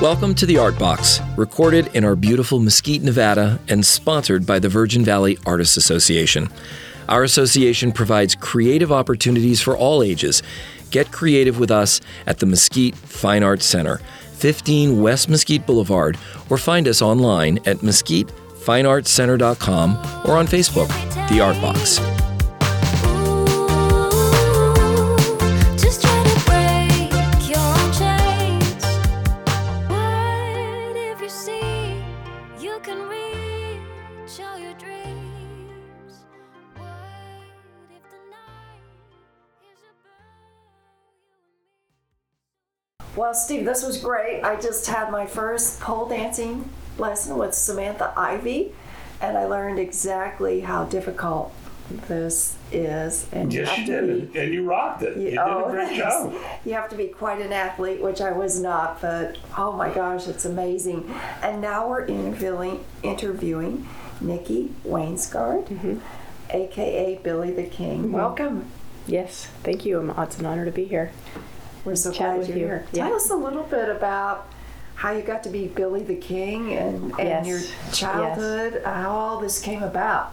Welcome to the Art Box, recorded in our beautiful Mesquite, Nevada, and sponsored by the Virgin Valley Artists Association. Our association provides creative opportunities for all ages. Get creative with us at the Mesquite Fine Arts Center, 15 West Mesquite Boulevard, or find us online at mesquitefineartscenter.com or on Facebook, The Art Box. Steve, this was great. I just had my first pole dancing lesson with Samantha Ivy, and I learned exactly how difficult this is. And Yes, have you did, be- and- and you rocked it. You did oh, a great job. You have to be quite an athlete, which I was not, but oh my gosh, it's amazing. And now we're interviewing, interviewing Nicky Wangsgard, Mm-hmm. aka Billy the King. Welcome. Yes, thank you. It's an honor to be here. We're so Chat glad with you're you. here. Yeah. Tell us a little bit about how you got to be Billy the King and, and Yes. your childhood, how all this came about.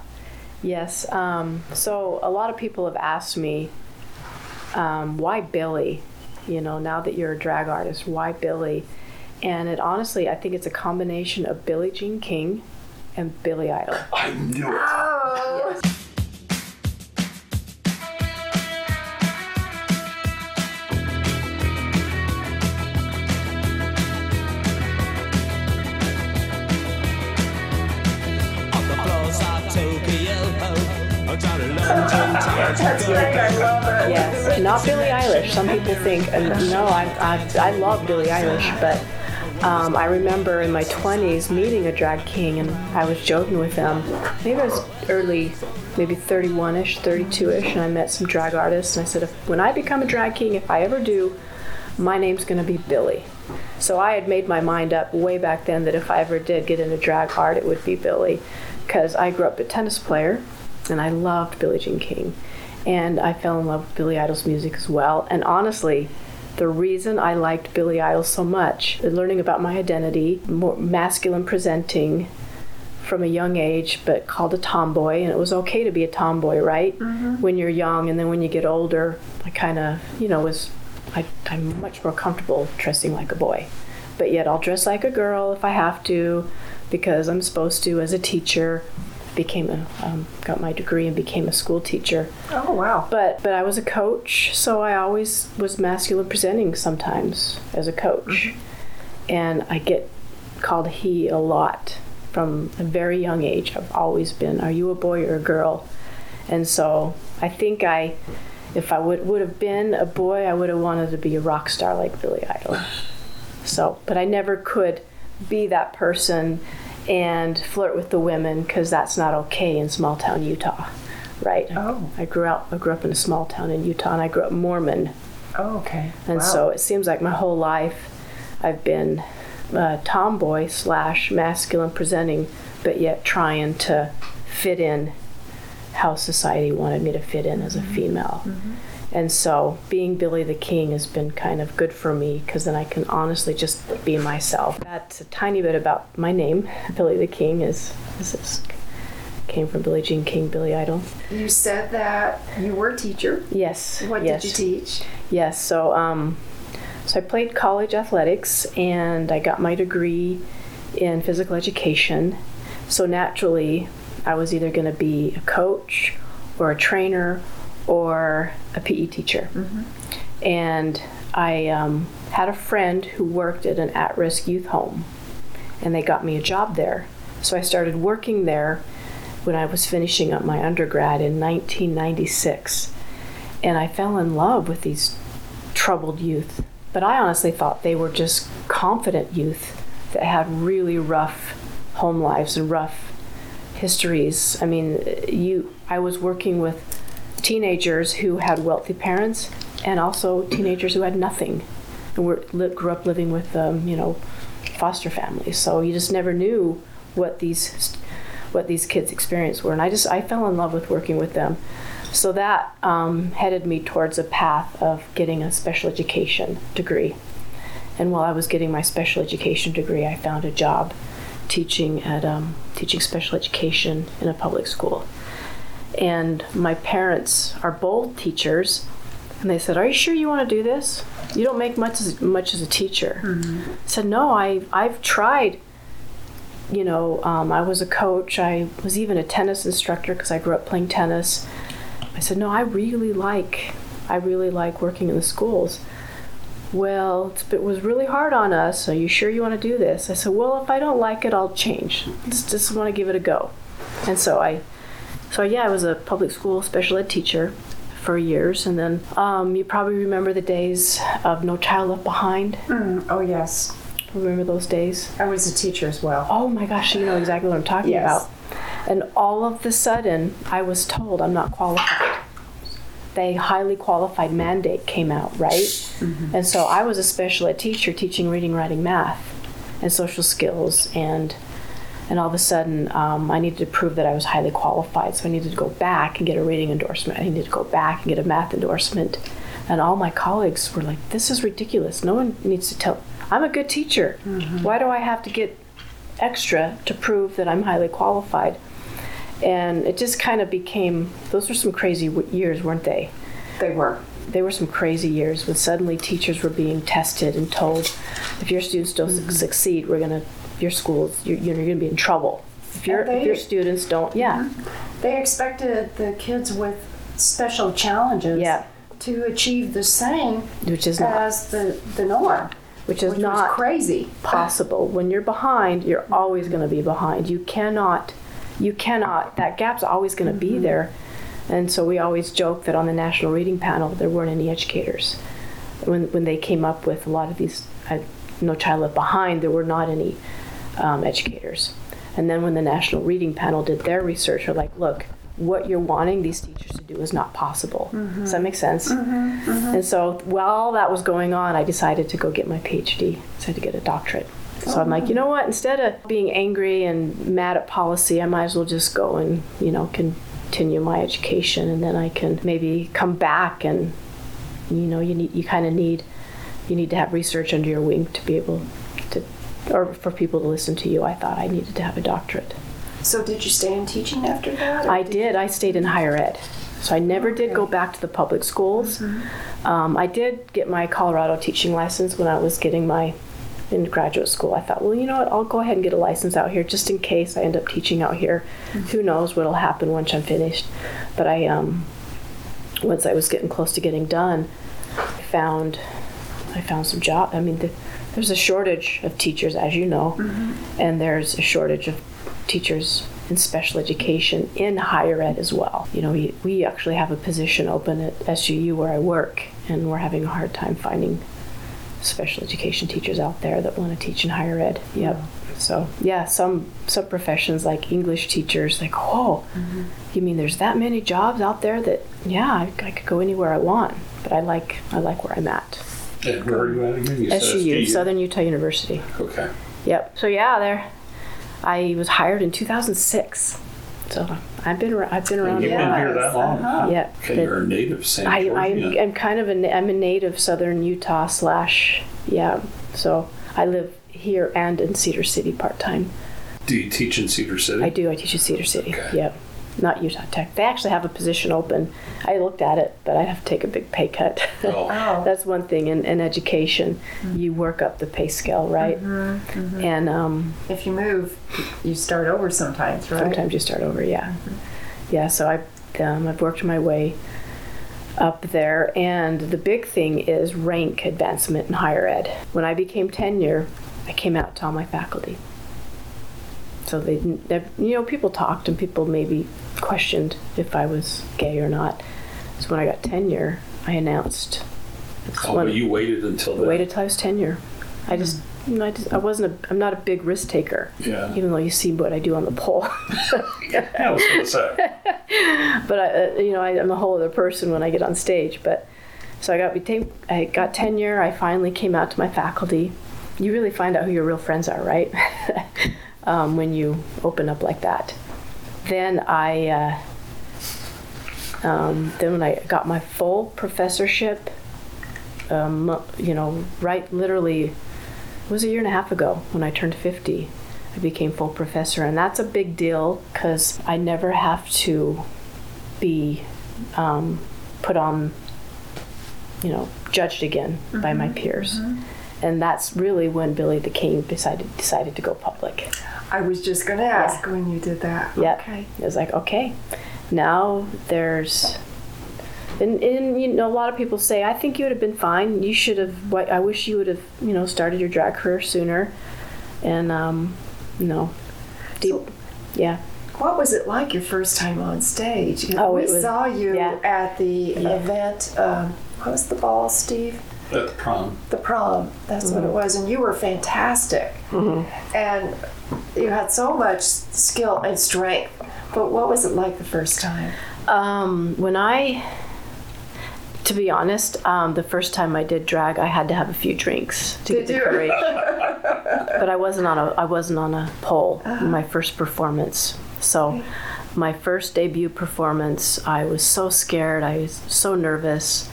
Yes. Um, so a lot of people have asked me, um, why Billy? You know, now that you're a drag artist, why Billy? And it honestly, I think it's a combination of Billie Jean King and Billy Idol. I knew it. That's great. I love it. Yes, not Billie Eilish. Some people think, and no, I, I, I love Billie Eilish, but um, I remember in my 20s meeting a drag king, and I was joking with them. Maybe I was early, maybe 31 ish, 32 ish, and I met some drag artists, and I said, if, when I become a drag king, if I ever do, my name's going to be Billy. So I had made my mind up way back then that if I ever did get into drag art, it would be Billy, because I grew up a tennis player, and I loved Billie Jean King, and I fell in love with Billy Idol's music as well. And honestly, the reason I liked Billy Idol so much, learning about my identity, more masculine presenting from a young age, but called a tomboy, and it was okay to be a tomboy, right? Mm-hmm. When you're young, and then when you get older, I kind of, you know, was I, I'm much more comfortable dressing like a boy, but yet I'll dress like a girl if I have to, because I'm supposed to as a teacher. Became a um, got my degree and became a school teacher. Oh, wow. But but I was a coach, so I always was masculine presenting sometimes as a coach, and I get called he a lot from a very young age. I've always been, are you a boy or a girl? And so I think I, if I would would have been a boy, I would have wanted to be a rock star like Billy Idol. So, but I never could be that person and flirt with the women because that's not okay in small town Utah, right? Oh. I grew up. I grew up in a small town in Utah, and I grew up Mormon, Oh, okay. and wow. so it seems like my whole life I've been a tomboy slash masculine presenting, but yet trying to fit in how society wanted me to fit in as a mm-hmm. female. Mm-hmm. And so being Billy the King has been kind of good for me because then I can honestly just be myself. That's a tiny bit about my name. Billy the King is, is, is came from Billie Jean King, Billy Idol. you said that you were a teacher. Yes. What yes. did you teach? Yes, so um, so I played college athletics and I got my degree in physical education. So naturally, I was either going to be a coach or a trainer or a PE teacher. And I um, had a friend who worked at an at-risk youth home, and they got me a job there. So I started working there when I was finishing up my undergrad in 1996 and I fell in love with these troubled youth. But I honestly thought they were just confident youth that had really rough home lives and rough histories. I mean, you I was working with teenagers who had wealthy parents and also teenagers who had nothing and were grew up living with um, you know foster families. So you just never knew what these what these kids' experience were, and I just I fell in love with working with them. So that um, headed me towards a path of getting a special education degree. And while I was getting my special education degree, I found a job teaching at um, teaching special education in a public school. And my parents are both teachers, and they said, "Are you sure you want to do this? You don't make much as much as a teacher." I said, "No, I I've tried." You know, um, I was a coach. I was even a tennis instructor because I grew up playing tennis. I said, "No, I really like I really like working in the schools." Well, it's- it was really hard on us. Are you sure you want to do this? I said, Well, if I don't like it, I'll change. Just, just want to give it a go. And so I, so yeah, I was a public school special ed teacher for years. And then um, you probably remember the days of No Child Left Behind. Oh, yes. Remember those days? I was a teacher as well. Oh my gosh, you know exactly what I'm talking Yes. about. And all of the sudden, I was told I'm not qualified. They highly qualified mandate came out, right? And so I was a special ed teacher teaching reading, writing, math, and social skills, and and all of a sudden um, I needed to prove that I was highly qualified. So I needed to go back and get a reading endorsement. I needed to go back and get a math endorsement. And all my colleagues were like, "This is ridiculous. No one needs to tell. I'm a good teacher. Why do I have to get extra to prove that I'm highly qualified?" And it just kind of became. Those were some crazy w- years, weren't they? They were. they were some crazy years when suddenly teachers were being tested and told if your students don't Mm-hmm. succeed we're going to your schools you're, you're going to be in trouble. If they- if your students don't yeah. They expected the kids with special challenges Yeah. to achieve the same which is not. as the, the norm, which is which not crazy. possible. When you're behind you're always going to be behind. You cannot you cannot that gap's always going to be Mm-hmm. there. And so we always joke that on the national reading panel there weren't any educators. When, when they came up with a lot of these uh, no child left behind there were not any um, educators. And then when the national reading panel did their research they're like look what you're wanting these teachers to do is not possible. Does mm-hmm. that make sense? Mm-hmm. Mm-hmm. And so while that was going on i decided to go get my phd decided to get a doctorate. So i'm like oh. you know what? Instead of being angry and mad at policy i might as well just go and you know continue my education. And then i can maybe come back and you know you need you kind of need you need to have research under your wing to be able or for people to listen to you i thought i needed to have a doctorate So did you stay in teaching after that? I did. I stayed in higher ed. So I never did go back to the public schools. Um, I did get my Colorado teaching license when I was getting my in graduate school. I thought, well, you know what? I'll go ahead and get a license out here just in case I end up teaching out here. Who knows what'll happen once I'm finished? But I, um, once I was getting close to getting done, I found, I found some job. I mean, the, there's a shortage of teachers, as you know, mm-hmm. and there's a shortage of teachers in special education in higher ed as well. You know, we, we actually have a position open at SUU where I work, and we're having a hard time finding special education teachers out there that want to teach in higher ed. Yep. Mm-hmm. So yeah, some some professions like English teachers, like oh, mm-hmm. you mean there's that many jobs out there that yeah, I, I could go anywhere I want, but I like I like where I'm at. And where are you at again? You said SUU, Southern Utah University. Okay. Yep. So yeah, there. I was hired in 2006. So I've been I've been around. You've been here that long? Uh-huh. huh? Yeah. Okay, But you're a native St. I, I Georgian. am kind of a I'm a native Southern Utah slash yeah. So I live here and in Cedar City part time. Do you teach in Cedar City? I do. I teach in Cedar City. Okay. Yep. Not Utah Tech. They actually have a position open. I looked at it, but I have to take a big pay cut. Oh, Oh, That's one thing in, in education. You work up the pay scale, right? And um, If you move, you start over sometimes, right? Sometimes you start over, yeah. Yeah, so I, um, I've worked my way up there, and the big thing is rank advancement in higher ed. When I became tenure, I came out to all my faculty. So they, didn't- they you know, people talked and people maybe questioned if I was gay or not. So when I got tenure, I announced. oh but you waited until then. waited till I was tenure. I just, you know, I, just, I wasn't a, I'm not a big risk taker. Yeah. Even though you see what I do on the pole. Yeah, I was going to say. but I, uh, you know, I, I'm a whole other person when I get on stage. But so I got became, I got tenure. I finally came out to my faculty. You really find out who your real friends are, right? um, when you open up like that. Then I, uh, um, then when I got my full professorship um, you know, right literally, it was a year and a half ago when I turned 50. I became full professor, and that's a big deal because I never have to be um, put on, you know, judged again by my peers. And that's really when Billy the King decided decided to go public. I was just going to ask when you did that. Yeah. Okay. It was like, okay, now there's, and, and you know, a lot of people say, I think you would have been fine. You should have, I wish you would have, you know, started your drag career sooner. And, um, you know, deep, So- yeah. What was it like your first time on stage? You know, Oh, we was- saw you yeah. at the event. Um, what was the ball, Steve? At the prom. The prom. That's what it was, and you were fantastic. And you had so much skill and strength. But what was it like the first time? Um, when I, to be honest, um, the first time I did drag, I had to have a few drinks to Did get the courage. but I wasn't on a I wasn't on a pole in my first performance. So, my first debut performance, I was so scared. I was so nervous,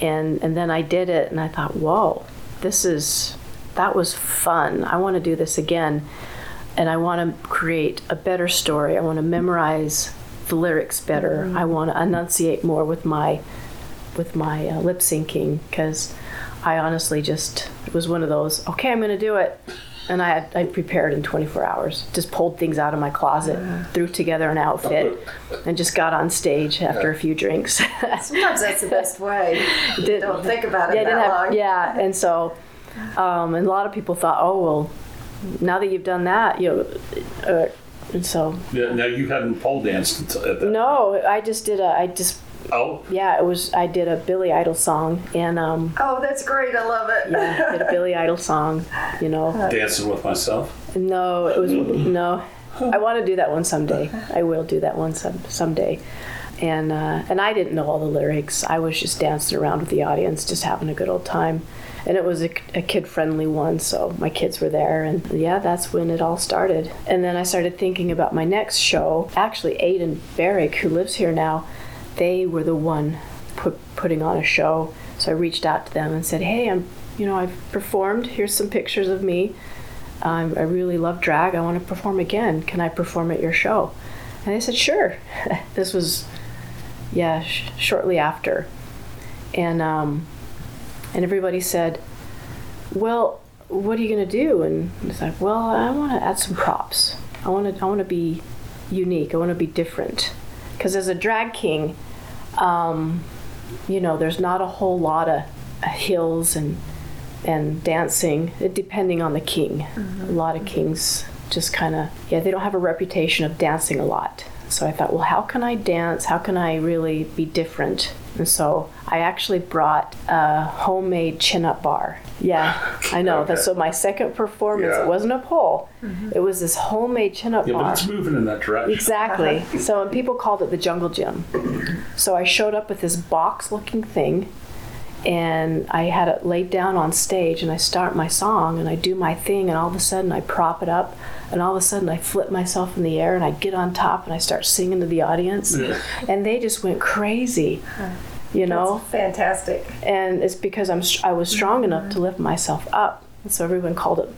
and and then I did it, and I thought, whoa, this is that was fun. I want to do this again, and I want to create a better story. I want to memorize the lyrics better. I want to enunciate more with my with my uh, lip syncing because I honestly just it was one of those. Okay, I'm going to do it, and I I prepared in 24 hours. Just pulled things out of my closet, threw together an outfit, and just got on stage after a few drinks. Sometimes that's the best way. Did- Don't think about it yeah, that didn't have, long. yeah, and so, um, and a lot of people thought, oh well, now that you've done that, you know, uh, and so Yeah, now you hadn't pole danced until at that. no, I just did a, I just Oh, yeah, it was I did a Billy Idol song and um, Oh, that's great. I love it. yeah, did a Billy Idol song, you know. dancing with myself. No, it was no. I want to do that one someday. I will do that one some someday. And uh, and I didn't know all the lyrics. I was just dancing around with the audience, just having a good old time. And it was a, a kid-friendly one, so my kids were there, and yeah, that's when it all started. And then I started thinking about my next show. Actually, Aiden Barrick, who lives here now, they were the one put, putting on a show. So I reached out to them and said, "Hey, I'm, you know, I've performed. Here's some pictures of me. Um, I really love drag. I want to perform again. Can I perform at your show?" And they said, "Sure." this was, yeah, sh- shortly after, and um, and everybody said, "Well, what are you going to do?" And it's like, "Well, I want to add some props. I want to, I want to be unique. I want to be different." Because as a drag king, um, you know, there's not a whole lot of hills and and dancing, depending on the king. A lot of kings just kind of, yeah, they don't have a reputation of dancing a lot. So I thought, well, how can I dance? How can I really be different? And so I actually brought a homemade chin up bar. Yeah, I know. That's so my second performance. Yeah. It wasn't a pole. Mm-hmm. It was this homemade chin up Yeah, bar. but it's moving in that direction. Exactly. So, and people called it the jungle gym. So I showed up with this box looking thing and I had it laid down on stage and I start my song and I do my thing and all of a sudden I prop it up and all of a sudden I flip myself in the air and I get on top and I start singing to the audience Yeah. and they just went crazy. You know? Fantastic. and it's because I'm I was strong enough to mm-hmm. lift myself up. And so everyone called it,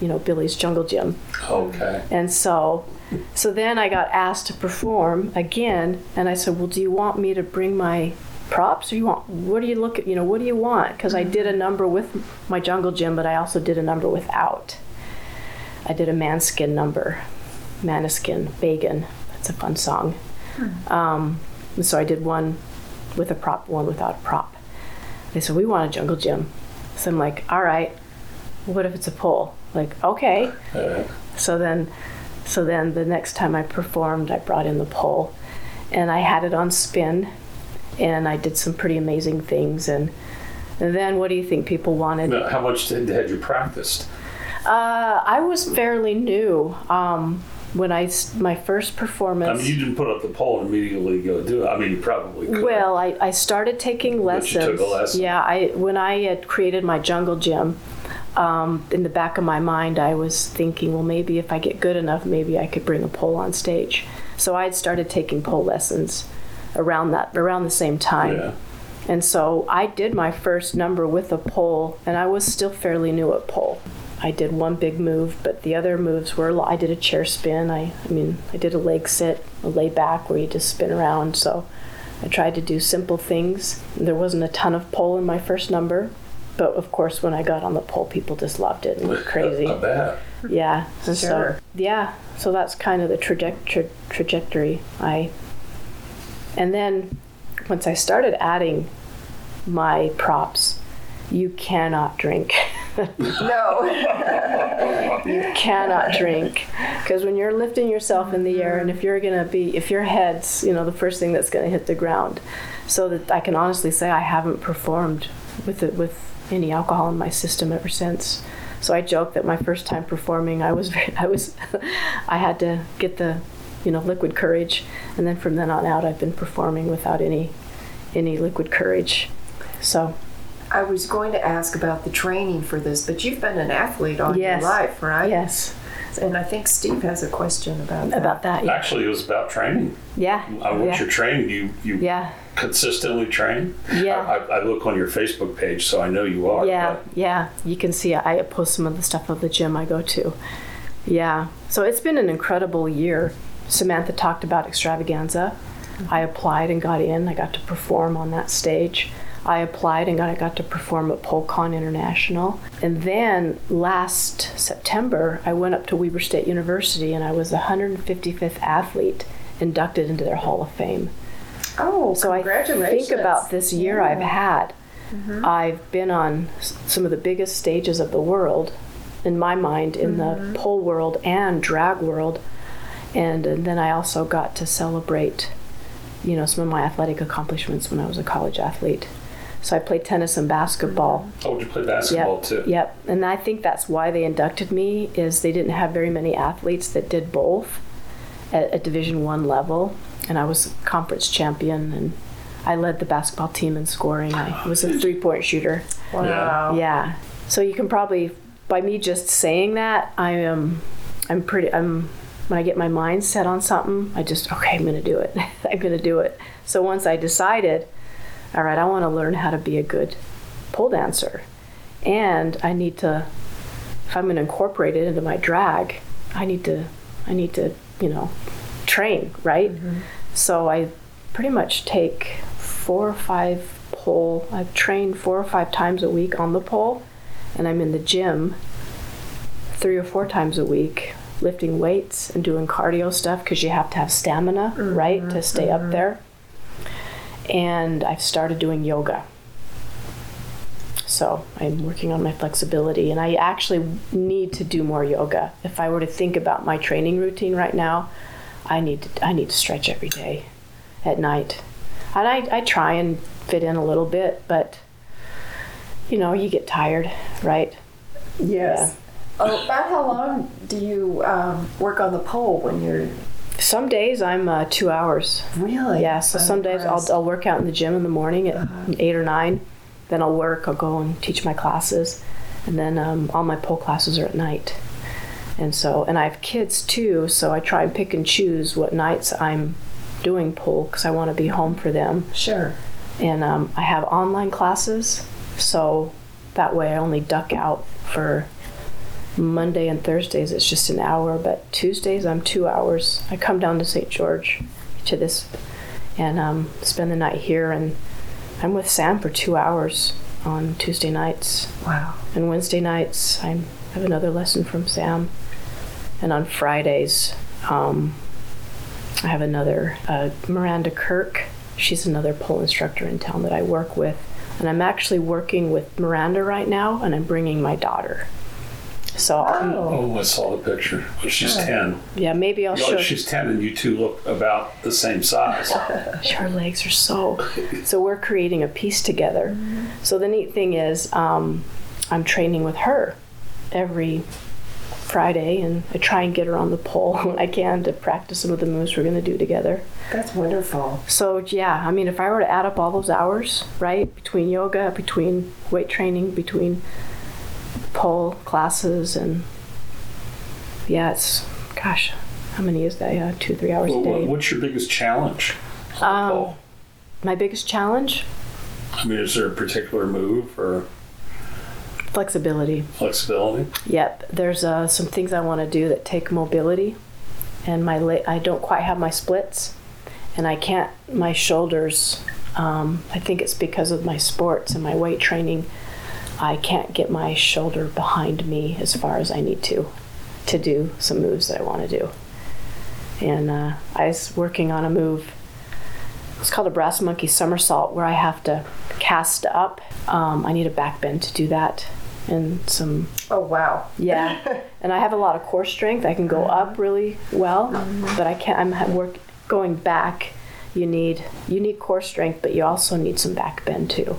you know, Billy's Jungle Gym. Okay. And so, so then I got asked to perform again, and I said, "Well, do you want me to bring my props, or you want what do you look at? You know, what do you want?" Because I did a mm-hmm. number with my jungle gym, but I also did a number without. I did a manskin number, Måneskin, Beggin'. That's a fun song. Um, so I did one with a prop, one without a prop. They said, "We want a jungle gym." So I'm like, "All right. What if it's a pole?" Like, okay. Uh, So then, so then the next time I performed, I brought in the pole, and I had it on spin, and I did some pretty amazing things. And, and then, what do you think people wanted? now, how much had you practiced? Uh, I was fairly new um, I my first performance. I mean, you didn't put up the pole and immediately go do it. I mean, you probably could. Well, I, I started taking But lessons. you took a lesson. Yeah, I when I had created my jungle gym, um, in the back of my mind, I was thinking, well, maybe if I get good enough, maybe I could bring a pole on stage. So I had started taking pole lessons around that around the same time. yeah. And so I did my first number with a pole, and I was still fairly new at pole. I did one big move, but the other moves were. I did a chair spin. I, I mean, I did a leg sit, a lay back where you just spin around. So I tried to do simple things. There wasn't a ton of pole in my first number, but of course, when I got on the pole, people just loved it and went crazy. I bet. Yeah. And so, Sure. yeah. So that's kind of the traje- tra- trajectory. I, and then once I started adding my props, you cannot drink. No. you cannot drink because when you're lifting yourself in the air, and if you're gonna be, if your head's, you know, the first thing that's gonna hit the ground, so that I can honestly say I haven't performed with it with any alcohol in my system ever since. So I joke that my first time performing, I was very, I was, I had to get the, you know, liquid courage, and then from then on out, I've been performing without any, any liquid courage. So I was going to ask about the training for this, but you've been an athlete all Yes. your life, right? yes, And I think Steve has a question about that. about that. Yeah, Actually, it was about training. yeah, I watch yeah. your training. You you yeah. consistently train. Yeah. I, I, I look on your Facebook page, so I know you are. Yeah, but yeah. You can see I I post some of the stuff of the gym I go to. Yeah. So it's been an incredible year. Samantha talked about extravaganza. I applied and got in. I got to perform on that stage. I applied and got, I got to perform at PoleCon International. And then last September, I went up to Weber State University and I was the 155th athlete inducted into their Hall of Fame. Oh, So I think about this year I've had. Mm-hmm. I've been on some of the biggest stages of the world, in my mind, in the mm-hmm. pole world and drag world, and, and then I also got to celebrate, you know, some of my athletic accomplishments when I was a college athlete. So I played tennis and basketball. oh, you play basketball Yep, too? Yep. And I think that's why they inducted me is they didn't have very many athletes that did both at, at Division One level, and I was conference champion, and I led the basketball team in scoring. I was a three-point shooter. Wow. Yeah. So you can probably, by me just saying that, I am, I'm pretty, I'm, when I get my mind set on something, I just, okay, I'm going to do it. I'm going to do it. So once I decided, all right, I want to learn how to be a good pole dancer. And I need to, if I'm going to incorporate it into my drag, I need to, I need to, you know, train, right? Mm-hmm. So I pretty much take four or five pole. I've trained four or five times a week on the pole, and I'm in the gym three or four times a week lifting weights and doing cardio stuff because you have to have stamina, right, to stay up mm-hmm. there. And I've started doing yoga. So I'm working on my flexibility, and I actually need to do more yoga. If I were to think about my training routine right now, I need to, I need to stretch every day at night. And I, I try and fit in a little bit, but you know, you get tired, right? Yes. Oh, about how long do you um, work on the pole when you're Some days I'm uh, two hours. really? Yeah, so I'm some days I'll. I'll work out in the gym in the morning at eight or nine. Then I'll work, I'll go and teach my classes. And then um, all my pole classes are at night. And so, and I have kids too, so I try and pick and choose what nights I'm doing pole because I want to be home for them. Sure. and um, I have online classes, so that way I only duck out for Monday and Thursdays. It's just an hour, but Tuesdays I'm two hours. I come down to St. George to this and um, spend the night here, and I'm with Sam for two hours on Tuesday nights. Wow. And Wednesday nights, I have another lesson from Sam. And on Fridays, um, I have another, uh, Miranda Kirk. She's another pole instructor in town that I work with. And I'm actually working with Miranda right now, and I'm bringing my daughter. So, um, Oh, I saw the picture. She's ten. yeah, maybe I'll You know, show. she's ten, and you two look about the same size. Her legs are so. So we're creating a piece together. So the neat thing is, um, I'm training with her every Friday, and I try and get her on the pole when I can to practice some of the moves we're going to do together. That's wonderful. So yeah, I mean, if I were to add up all those hours, right, between yoga, between weight training, between pole classes, and yeah, it's gosh, how many is that? Yeah, two, three hours Well, a day. what's your biggest challenge? Um, my biggest challenge? I mean, is there a particular move or Flexibility. flexibility? Yep. There's uh, some things I want to do that take mobility, and my la- I don't quite have my splits, and I can't my shoulders. Um, I think it's because of my sports and my weight training. I can't get my shoulder behind me as far as I need to, to do some moves that I want to do. And uh, I was working on a move. It's called a brass monkey somersault, where I have to cast up. Um, I need a back bend to do that, and some Oh, wow. yeah, and I have a lot of core strength. I can go up really well, but I can't. I'm work going back. You need you need core strength, but you also need some back bend too.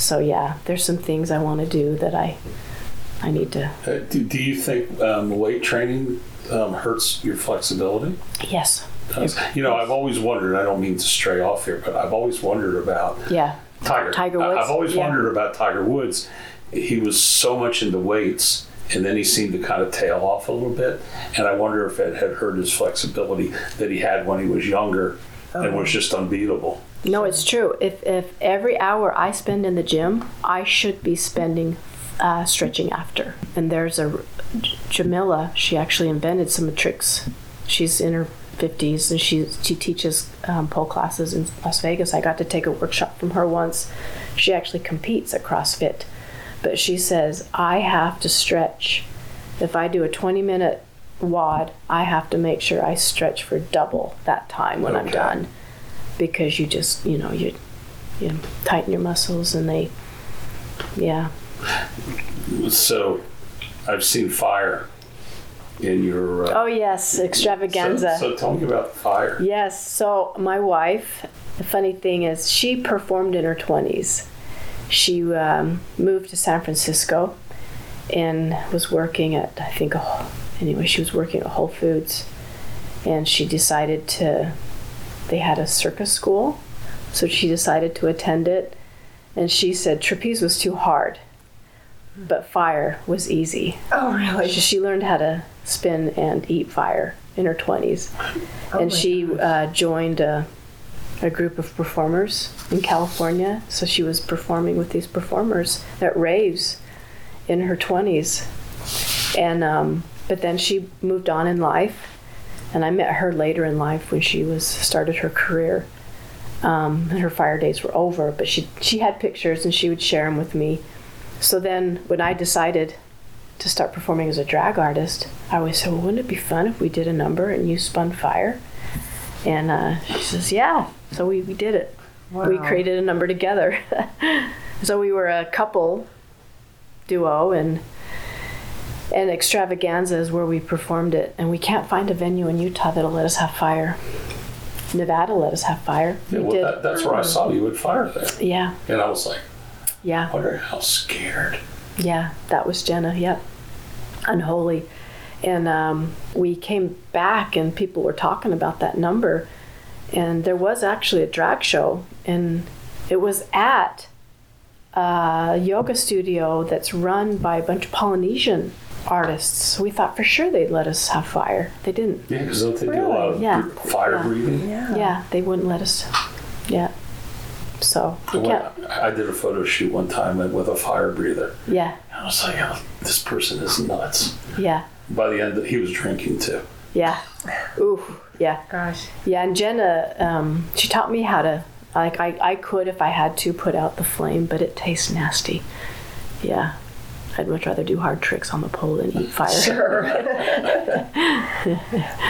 So yeah, there's some things I want to do that I I need to. Uh, do, do you think um, weight training um, hurts your flexibility? Yes. Does- You know, I've always wondered. I don't mean to stray off here, but I've always wondered about Yeah. Tiger. Tiger Woods? I've always Yeah. wondered about Tiger Woods. He was so much into weights, and then he seemed to kind of tail off a little bit. And I wonder if it had hurt his flexibility that he had when he was younger and was just unbeatable. No, it's true. If if every hour I spend in the gym, I should be spending uh, stretching after. And there's a Jamila. She actually invented some tricks. She's in her 50s and she she teaches um, pole classes in Las Vegas. I got to take a workshop from her once. She actually competes at CrossFit, but she says I have to stretch. If I do a 20 minute WOD, I have to make sure I stretch for double that time when I'm done because you just you know you you tighten your muscles and they yeah So I've seen fire in your. Uh, oh yes extravaganza So, so tell me about the fire. yes so my wife the funny thing is she performed in her 20s she um, moved to san francisco and was working at i think a, anyway she was working at whole foods and she decided to they had a circus school so she decided to attend it and she said trapeze was too hard but fire was easy Oh, really? She, she learned how to spin and eat fire in her 20s. and my she uh, joined a, a group of performers in California. So she was performing with these performers at raves in her 20s. And um, but then she moved on in life, and I met her later in life when she was started her career. Um, and her fire days were over, but she she had pictures and she would share them with me. So then, when I decided to start performing as a drag artist, I always said, well, wouldn't it be fun if we did a number and you spun fire? And uh, she says, yeah. So we, we did it. We created a number together. so we were a couple duo and and extravaganza is where we performed it and we can't find a venue in utah that'll let us have fire nevada let us have fire Yeah, we well, did that, that's where I saw you at fire there. yeah And I was like, yeah I wonder how scared. Yeah, that was Jenna. Yep. Unholy. And um, we came back, and people were talking about that number. And there was actually a drag show, and it was at a yoga studio that's run by a bunch of Polynesian artists. We thought for sure they'd let us have fire. They didn't. Yeah, because don't they do a lot of Yeah. fire Yeah. breathing? Yeah. Yeah, they wouldn't let us. Yeah. So I, went- I did a photo shoot one time with a fire breather. Yeah, I was like, oh, this person is nuts. yeah, By the end, he was drinking too. yeah. Ooh, yeah. Gosh. Yeah, and Jenna, um, she taught me how to, like, I, I could, if I had to, put out the flame, but it tastes nasty. Yeah. I'd much rather do hard tricks on the pole than eat fire. Sure.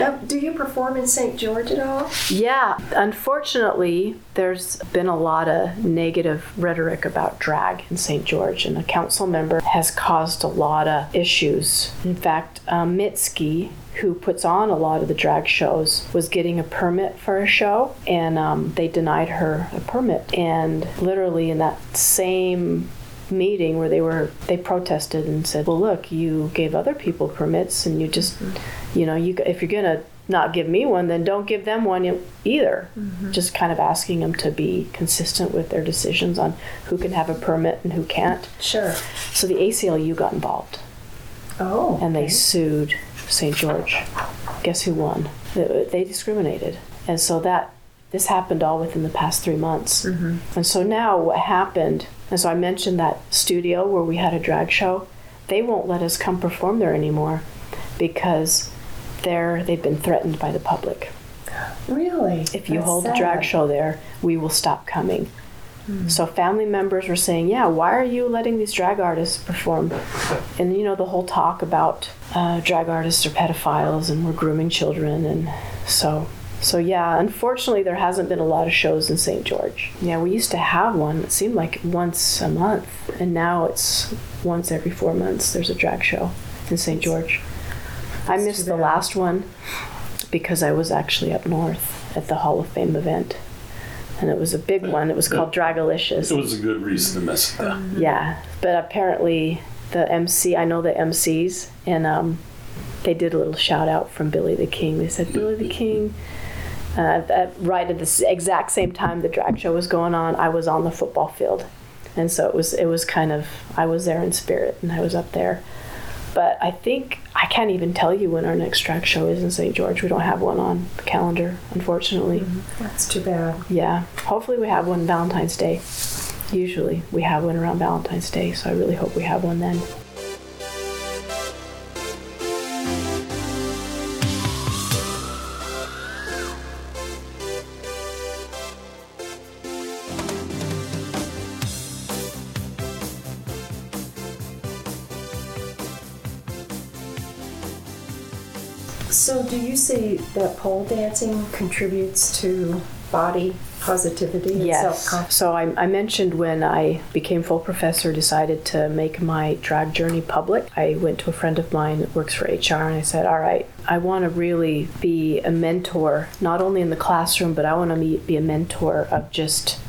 now, do you perform in St. George at all? Yeah, unfortunately, there's been a lot of negative rhetoric about drag in St. George, and a council member has caused a lot of issues. In fact, um, Mitski, who puts on a lot of the drag shows, was getting a permit for a show, and um, they denied her a permit. And literally, in that same meeting where they were they protested and said well look you gave other people permits and you just you know you if you're gonna not give me one then don't give them one either mm-hmm. just kind of asking them to be consistent with their decisions on who can have a permit and who can't Sure. so the aclu got involved Oh. and they okay. sued st george guess who won they, they discriminated and so that this happened all within the past three months. Mm-hmm. And so now what happened, and so I mentioned that studio where we had a drag show, they won't let us come perform there anymore because they're, they've been threatened by the public. Really? If you That's hold a drag show there, we will stop coming. So family members were saying, "Yeah, why are you letting these drag artists perform?" And you know the whole talk about uh, drag artists are pedophiles and we're grooming children, and so so yeah. Unfortunately, there hasn't been a lot of shows in St. George. Yeah, we used to have one. It seemed like once a month, and now it's once every four months. There's a drag show in St. George. I missed the last one because I was actually up north at the Hall of Fame event. And it was a big one. It was called Dragalicious. It was a good reason to miss it. though. Yeah, but apparently the MC, I know the MCs, and um, they did a little shout out from Billy the King. They said, Billy the King. Uh, at, right at the exact same time the drag show was going on, I was on the football field, and so it was it was kind of I was there in spirit, and I was up there. But I think I can't even tell you when our next drag show is in St. George. We don't have one on the calendar, unfortunately. That's too bad. Yeah, hopefully we have one Valentine's Day. Usually we have one around Valentine's Day, so I really hope we have one then. Do you see that pole dancing contributes to body positivity and Yes. self-confidence? So I, I mentioned when I became full professor, decided to make my drag journey public. I went to a friend of mine that works for HR and I said, All right, I want to really be a mentor, not only in the classroom, but I want to be, be a mentor of just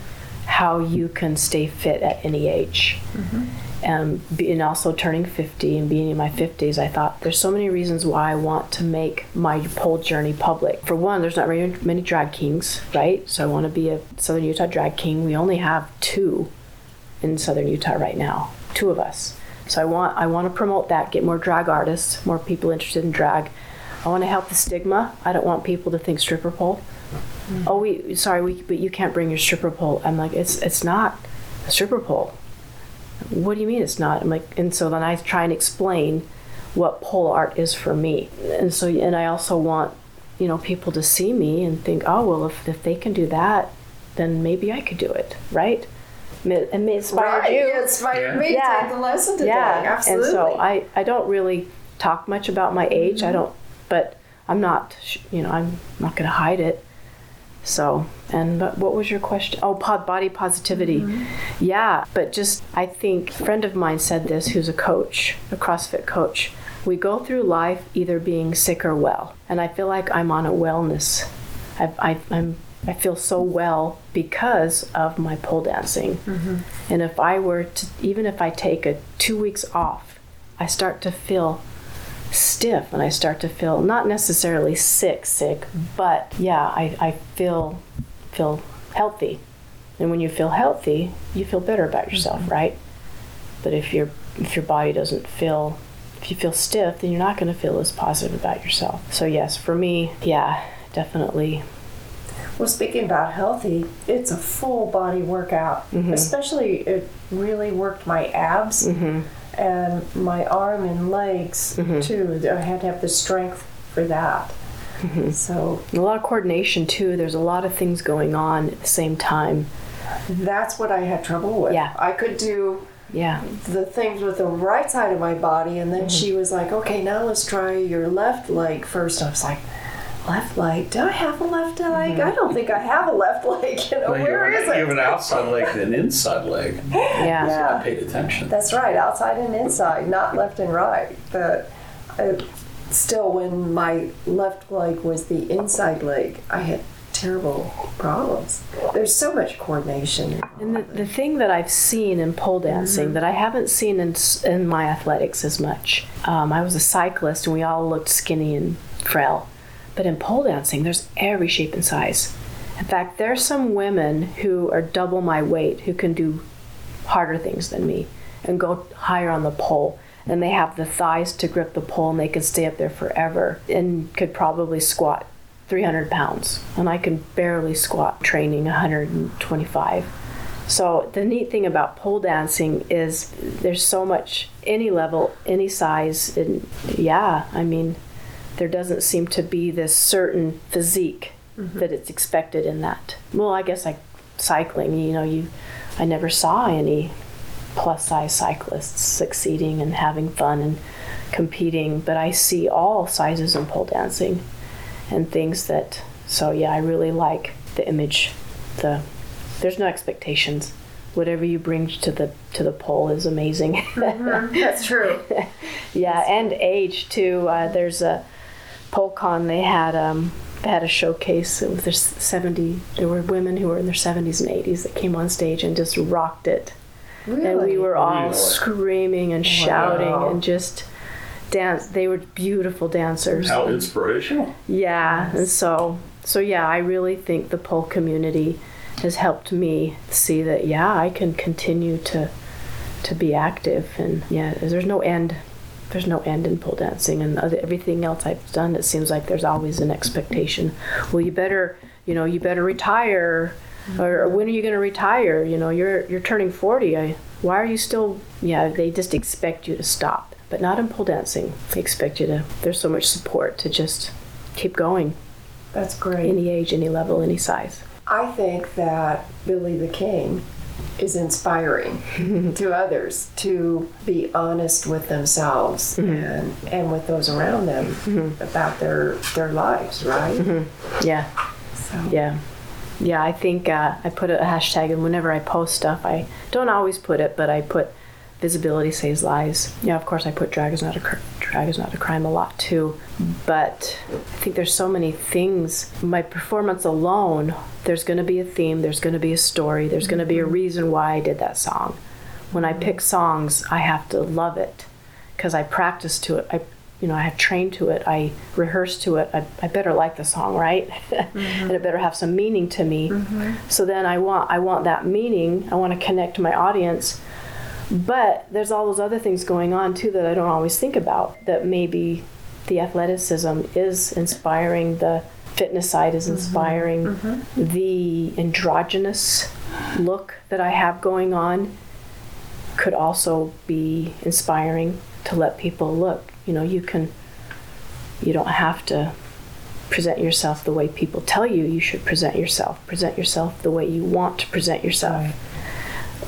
how you can stay fit at any age. Mm-hmm. Um, and also turning 50 and being in my 50s, I thought there's so many reasons why I want to make my pole journey public. For one, there's not very many drag kings, right? So I want to be a Southern Utah drag king. We only have two in Southern Utah right now, two of us. So I want I want to promote that, get more drag artists, more people interested in drag. I want to help the stigma. I don't want people to think stripper pole. Oh, we sorry, we but you can't bring your stripper pole. I'm like, it's it's not a stripper pole what do you mean it's not? I'm like, and so then I try and explain what pole art is for me. And so, and I also want, you know, people to see me and think, oh, well, if, if they can do that, then maybe I could do it, right? It may inspire Right, you. you inspired Yeah. me Yeah. to take the lesson today. Yeah, Absolutely. and so I, I don't really talk much about my age. I mm-hmm. don't, but I'm not, you know, I'm not going to hide it. So, and but what was your question? Oh, pod, body positivity. Mm-hmm. Yeah, but just I think a friend of mine said this, who's a coach, a CrossFit coach. We go through life either being sick or well, and I feel like I'm on a wellness. I, I, I'm I feel so well because of my pole dancing. Mm-hmm. And if I were to, even if I take a two weeks off, I start to feel stiff and I start to feel not necessarily sick, sick, but yeah, I, I feel feel healthy. And when you feel healthy, you feel better about yourself, right? But if your if your body doesn't feel if you feel stiff, then you're not going to feel as positive about yourself. So yes, for me, yeah, definitely. Well, speaking about healthy, it's a full body workout. Mm-hmm. Especially, it really worked my abs Mm-hmm. And my arm and legs too. I had to have the strength for that. Mm-hmm. So A lot of coordination too. There's a lot of things going on at the same time. that's what I had trouble with. Yeah. I could do Yeah. the things with the right side of my body, and then she was like, "Okay, now let's try your left leg first. I was like. Left leg? Do I have a left leg? I don't think I have a left leg. You know, Well, you where have is an- You have an outside leg and an inside leg. Yeah. Yeah. I paid attention. That's right, outside and inside, not left and right. But I, still, when my left leg was the inside leg, I had terrible problems. There's so much coordination. And the, the thing that I've seen in pole dancing that I haven't seen in, in my athletics as much, um, I was a cyclist and we all looked skinny and frail. But in pole dancing, there's every shape and size. In fact, there's some women who are double my weight who can do harder things than me and go higher on the pole. And they have the thighs to grip the pole and they can stay up there forever and could probably squat 300 pounds, and I can barely squat training 125. So the neat thing about pole dancing is there's so much any level, any size, and yeah, I mean, there doesn't seem to be this certain physique that it's expected in that. Well, I guess like cycling, you know, you I never saw any plus size cyclists succeeding and having fun and competing, but I see all sizes in pole dancing and things that so yeah, I really like the image. The there's no expectations. Whatever you bring to the to the pole is amazing. That's true. Yeah, and age too. Uh, there's a PoleCon. They had um, they had a showcase. It was their 70. There were women who were in their 70s and 80s that came on stage and just rocked it. Really? And we were all Really? screaming and shouting Wow. and just dance. They were beautiful dancers. How inspirational. Yeah, and so so yeah, I really think the pole community has helped me see that yeah, I can continue to to be active and yeah, there's no end. There's no end in pole dancing and other, everything else I've done. It seems like there's always an expectation. Well, you better, you know, you better retire, or, or when are you going to retire? You know, you're you're turning 40. I, why are you still? Yeah, they just expect you to stop, but not in pole dancing. They expect you to. There's so much support to just keep going, That's great. any age, any level, any size. I think that Billy the King is inspiring to others to be honest with themselves mm-hmm. and, and with those around them mm-hmm. about their their lives, right? Mm-hmm. Yeah, So. Yeah, yeah. I think uh, I put a hashtag, and whenever I post stuff, I don't always put it, but I put visibility saves lives. Yeah, of course, I put drag is not a cr- drag is not a crime a lot too, but I think there's so many things. My performance alone, there's going to be a theme, there's going to be a story, there's going to be a mm-hmm. reason why I did that song. When I pick songs, I have to love it because I practice to it. I, you know, I have trained to it. I rehearse to it. I, I better like the song, right? Mm-hmm. and it better have some meaning to me. Mm-hmm. So then I want I want that meaning. I want to connect to my audience. But there's all those other things going on too that I don't always think about. That maybe the athleticism is inspiring. The fitness side is mm-hmm. inspiring. Mm-hmm. The androgynous look that I have going on could also be inspiring to let people look. You know, you can, you don't have to present yourself the way people tell you you should present yourself. Present yourself the way you want to present yourself.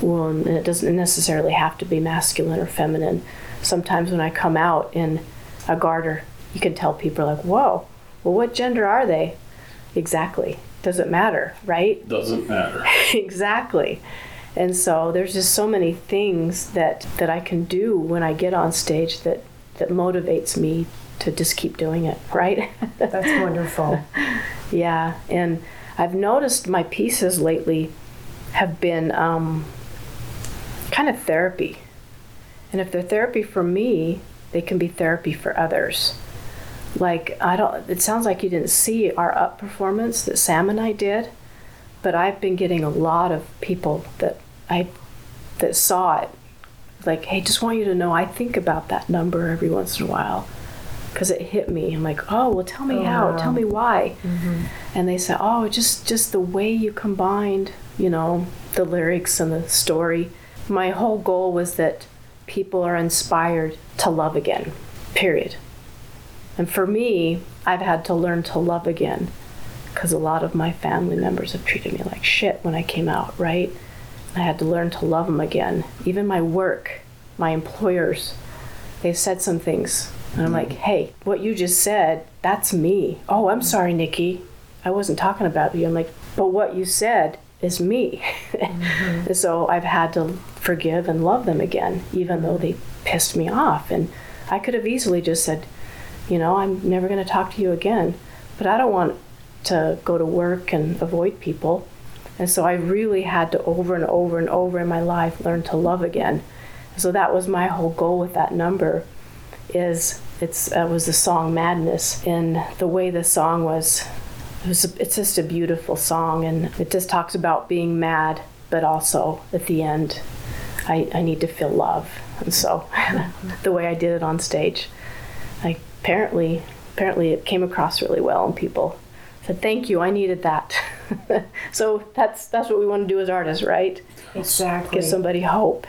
Well, and it doesn't necessarily have to be masculine or feminine. Sometimes when I come out in a garter, you can tell people like, "Whoa, well, what gender are they?" Exactly. Doesn't matter, right? Doesn't matter. exactly and so there's just so many things that that i can do when i get on stage that that motivates me to just keep doing it right that's wonderful. yeah and i've noticed my pieces lately have been um, kind of therapy. And if they're therapy for me they can be therapy for others. Like i don't it sounds like you didn't see our up performance that sam and i did but I've been getting a lot of people that I that saw it. Like hey just want you to know I think about that number every once in a while. Because it hit me. I'm like oh well tell me how. Oh, tell me why. Mm-hmm. And they said oh just just the way you combined you know the lyrics and the story my whole goal was that people are inspired to love again period and for me I've had to learn to love again because a lot of my family members have treated me like shit when I came out, right? I had to learn to love them again. Even my work, my employers, they've said some things. And I'm like, hey, what you just said, that's me. Oh, I'm sorry, Nicky. I wasn't talking about you. I'm like, but what you said is me. And so I've had to forgive and love them again, even though they pissed me off. And I could have easily just said, you know, I'm never going to talk to you again. But I don't want to go to work and avoid people. And so I really had to over and over and over in my life learn to love again. So that was my whole goal with that number is it's uh, was the song Madness and the way the song was it was it's just a beautiful song and it just talks about being mad but also at the end I, I need to feel love and so the way I did it on stage I apparently apparently it came across really well and people said thank you. I needed that. so that's that's what we want to do as artists, right? Exactly. Give somebody hope.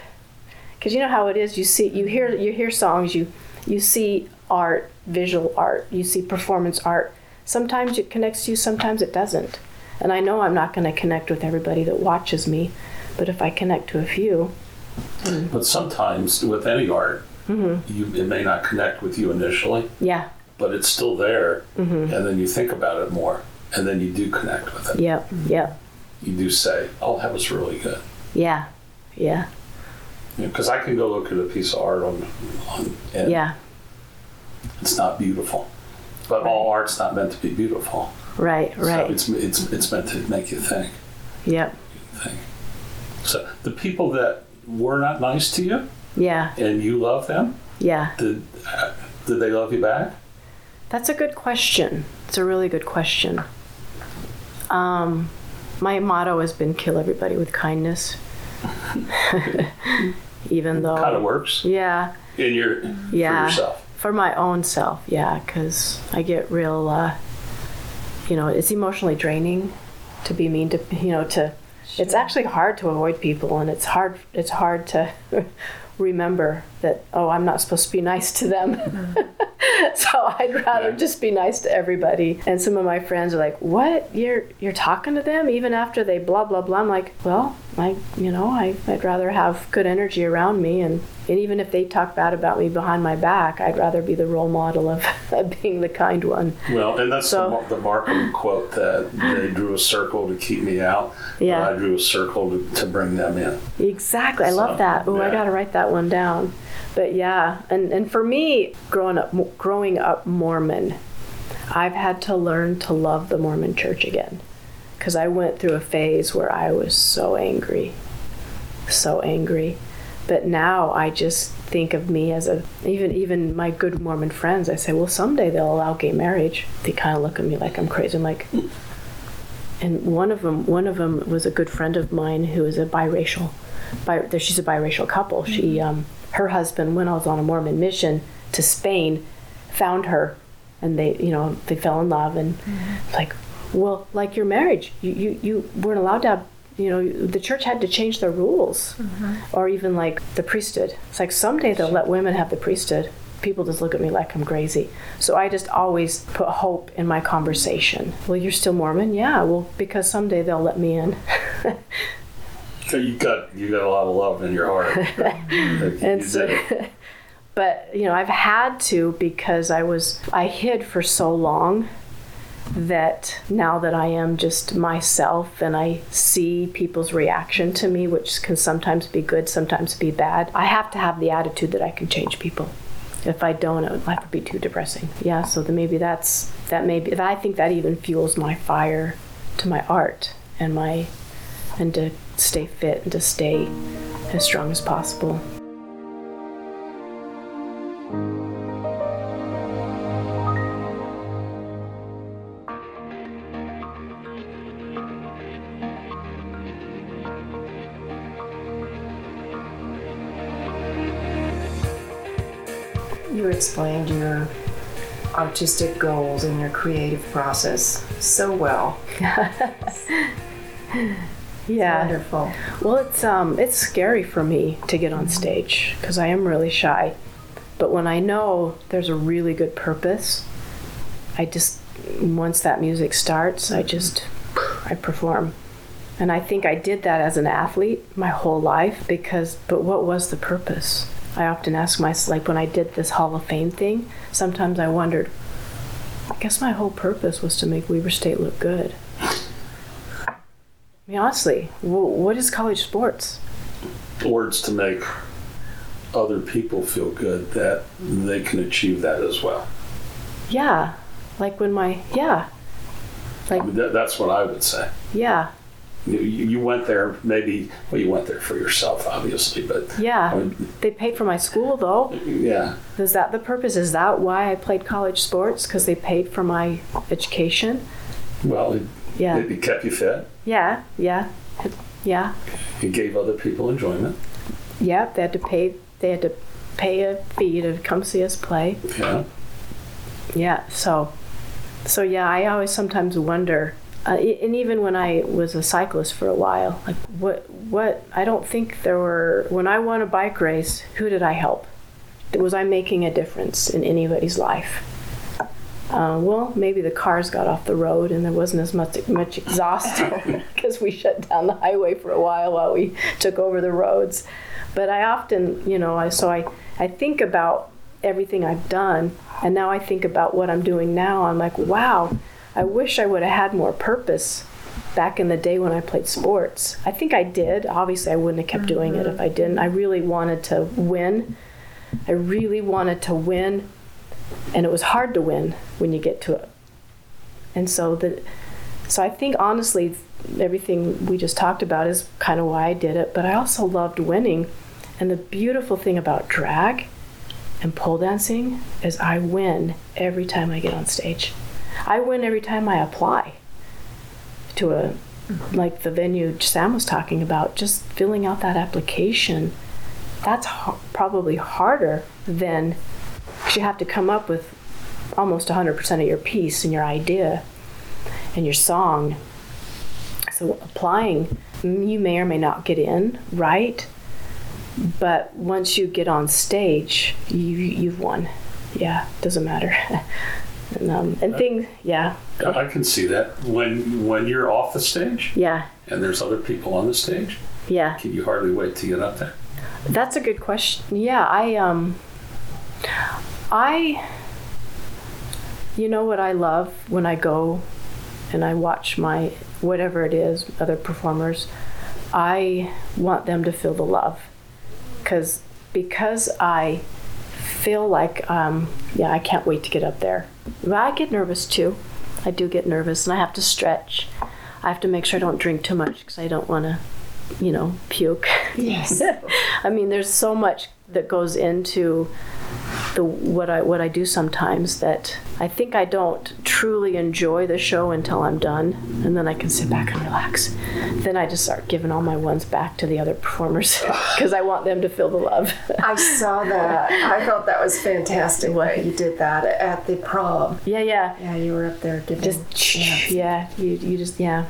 Because you know how it is. You see, you hear you hear songs. You you see art, visual art. You see performance art. Sometimes it connects to you. Sometimes it doesn't. And I know I'm not going to connect with everybody that watches me, but if I connect to a few, But sometimes with any art, Mm-hmm. you, it may not connect with you initially, yeah, but it's still there. Mm-hmm. And then you think about it more, and then you do connect with it. yep, yep, You do say, "Oh, that was really good." yeah, yeah, Because I can go look at a piece of art on, on and yeah. it's not beautiful. But all art's not meant to be beautiful. Right, right. So right. it's it's it's meant to make you think. Yep, Think. So the people that were not nice to you yeah, and you love them, yeah. did uh, did they love you back? That's a good question. It's a really good question. Um, my motto has been kill everybody with kindness. Even though, Kind of works yeah, in your yeah, for yourself. For my own self, yeah, because I get real, uh, you know, it's emotionally draining to be mean to, you know, to. It's actually hard to avoid people, and it's hard. It's hard to remember that. Oh, I'm not supposed to be nice to them. so I'd rather Yeah. just be nice to everybody. And some of my friends are like, "What? You're you're talking to them even after they blah blah blah." I'm like, "Well, I you know I I'd rather have good energy around me, and and even if they talk bad about me behind my back, I'd rather be the role model of, being the kind one." Well, and that's So- the, the Markham quote that they drew a circle to keep me out. but Yeah. I drew a circle to, to bring them in. Exactly. I love that. Oh, I got to write that one down. But yeah, and and for me, growing up growing up Mormon, I've had to learn to love the Mormon Church again, because I went through a phase where I was so angry, so angry. But now I just think of me as a even even my good Mormon friends. I say, well, someday they'll allow gay marriage. They kind of look at me like I'm crazy. I'm like, and one of them one of them was a good friend of mine who is a biracial bi- she's a biracial couple she um, her husband when i was on a mormon mission to spain found her and they you know they fell in love and mm-hmm. like well like your marriage you, you you weren't allowed to have you know the church had to change their rules. Mm-hmm. Or even like the priesthood. It's like someday they'll let women have the priesthood. People just look at me like i'm crazy. So i just always put hope in my conversation. Well you're still mormon? Yeah well because someday they'll let me in you got you got a lot of love in your heart. You And so, but you know, I've had to because I was I hid for so long that now that I am just myself and I see people's reaction to me, which can sometimes be good, sometimes be bad, I have to have the attitude that I can change people. If I don't, it would life would be too depressing. Yeah, so then maybe that's that. Maybe I think that even fuels my fire to my art and my and to stay fit and to stay as strong as possible. You explained your artistic goals and your creative process so well. Yeah. Wonderful. Well, it's um it's scary for me to get on stage because I am really shy. But when I know there's a really good purpose, I just once that music starts, I just I perform. And I think I did that as an athlete my whole life because but what was the purpose? I often ask myself like when I did this Hall of Fame thing, sometimes I wondered I guess my whole purpose was to make Weber State look good. I mean, honestly, what is college sports? words to make other people feel good that they can achieve that as well. Yeah, like when my yeah, I mean, that, that's what I would say. yeah, You, you went there, maybe, well, you went there for yourself, obviously, but I yeah. mean, They paid for my school though. yeah, Is that the purpose? Is that why I played college sports? Because they paid for my education? well, it, Yeah, it kept you fit. yeah, yeah, yeah, It gave other people enjoyment. yeah. They had to pay. They had to pay a fee to come see us play. Yeah. Yeah. So, so yeah, I always sometimes wonder, uh, and even when I was a cyclist for a while, like what what I don't think there were when I won a bike race, who did I help? Was I making a difference in anybody's life? Uh, well, maybe the cars got off the road and there wasn't as much much exhaust because we shut down the highway for a while while we took over the roads. But I often, you know, I so I I think about everything I've done, and now I think about what I'm doing now. I'm like, wow, I wish I would have had more purpose back in the day when I played sports. I think I did. Obviously, I wouldn't have kept doing it if I didn't. I really wanted to win. I really wanted to win, and it was hard to win when you get to it. And so the, so I think honestly, everything we just talked about is kind of why I did it. But I also loved winning, and the beautiful thing about drag and pole dancing is I win every time I get on stage. I win every time I apply to a mm-hmm. like the venue Sam was talking about, just filling out that application. That's h- probably harder than you have to come up with almost 100% of your piece and your idea and your song. So applying, mm, you may or may not get in, right? But once you get on stage, you you've won. Yeah, it doesn't matter. and um, and things, yeah, I can see that when when you're off the stage yeah, and there's other people on the stage. yeah. Can you hardly wait to get up there? That's a good question. Yeah, I um I you know what I love when I go and I watch my whatever it is, other performers, I want them to feel the love. Cuz because I feel like um yeah, I can't wait to get up there. But I get nervous too. I do get nervous and I have to stretch. I have to make sure I don't drink too much because I don't want to, you know, puke. Yes. I mean, there's so much that goes into the what I what I do sometimes that I think I don't truly enjoy the show until I'm done, and then I can sit back and relax. Then I just start giving all my ones back to the other performers because I want them to feel the love. I saw that. I thought that was fantastic that you did that at the prom. yeah, yeah, Yeah, you were up there giving. just yeah. yeah, you you just yeah,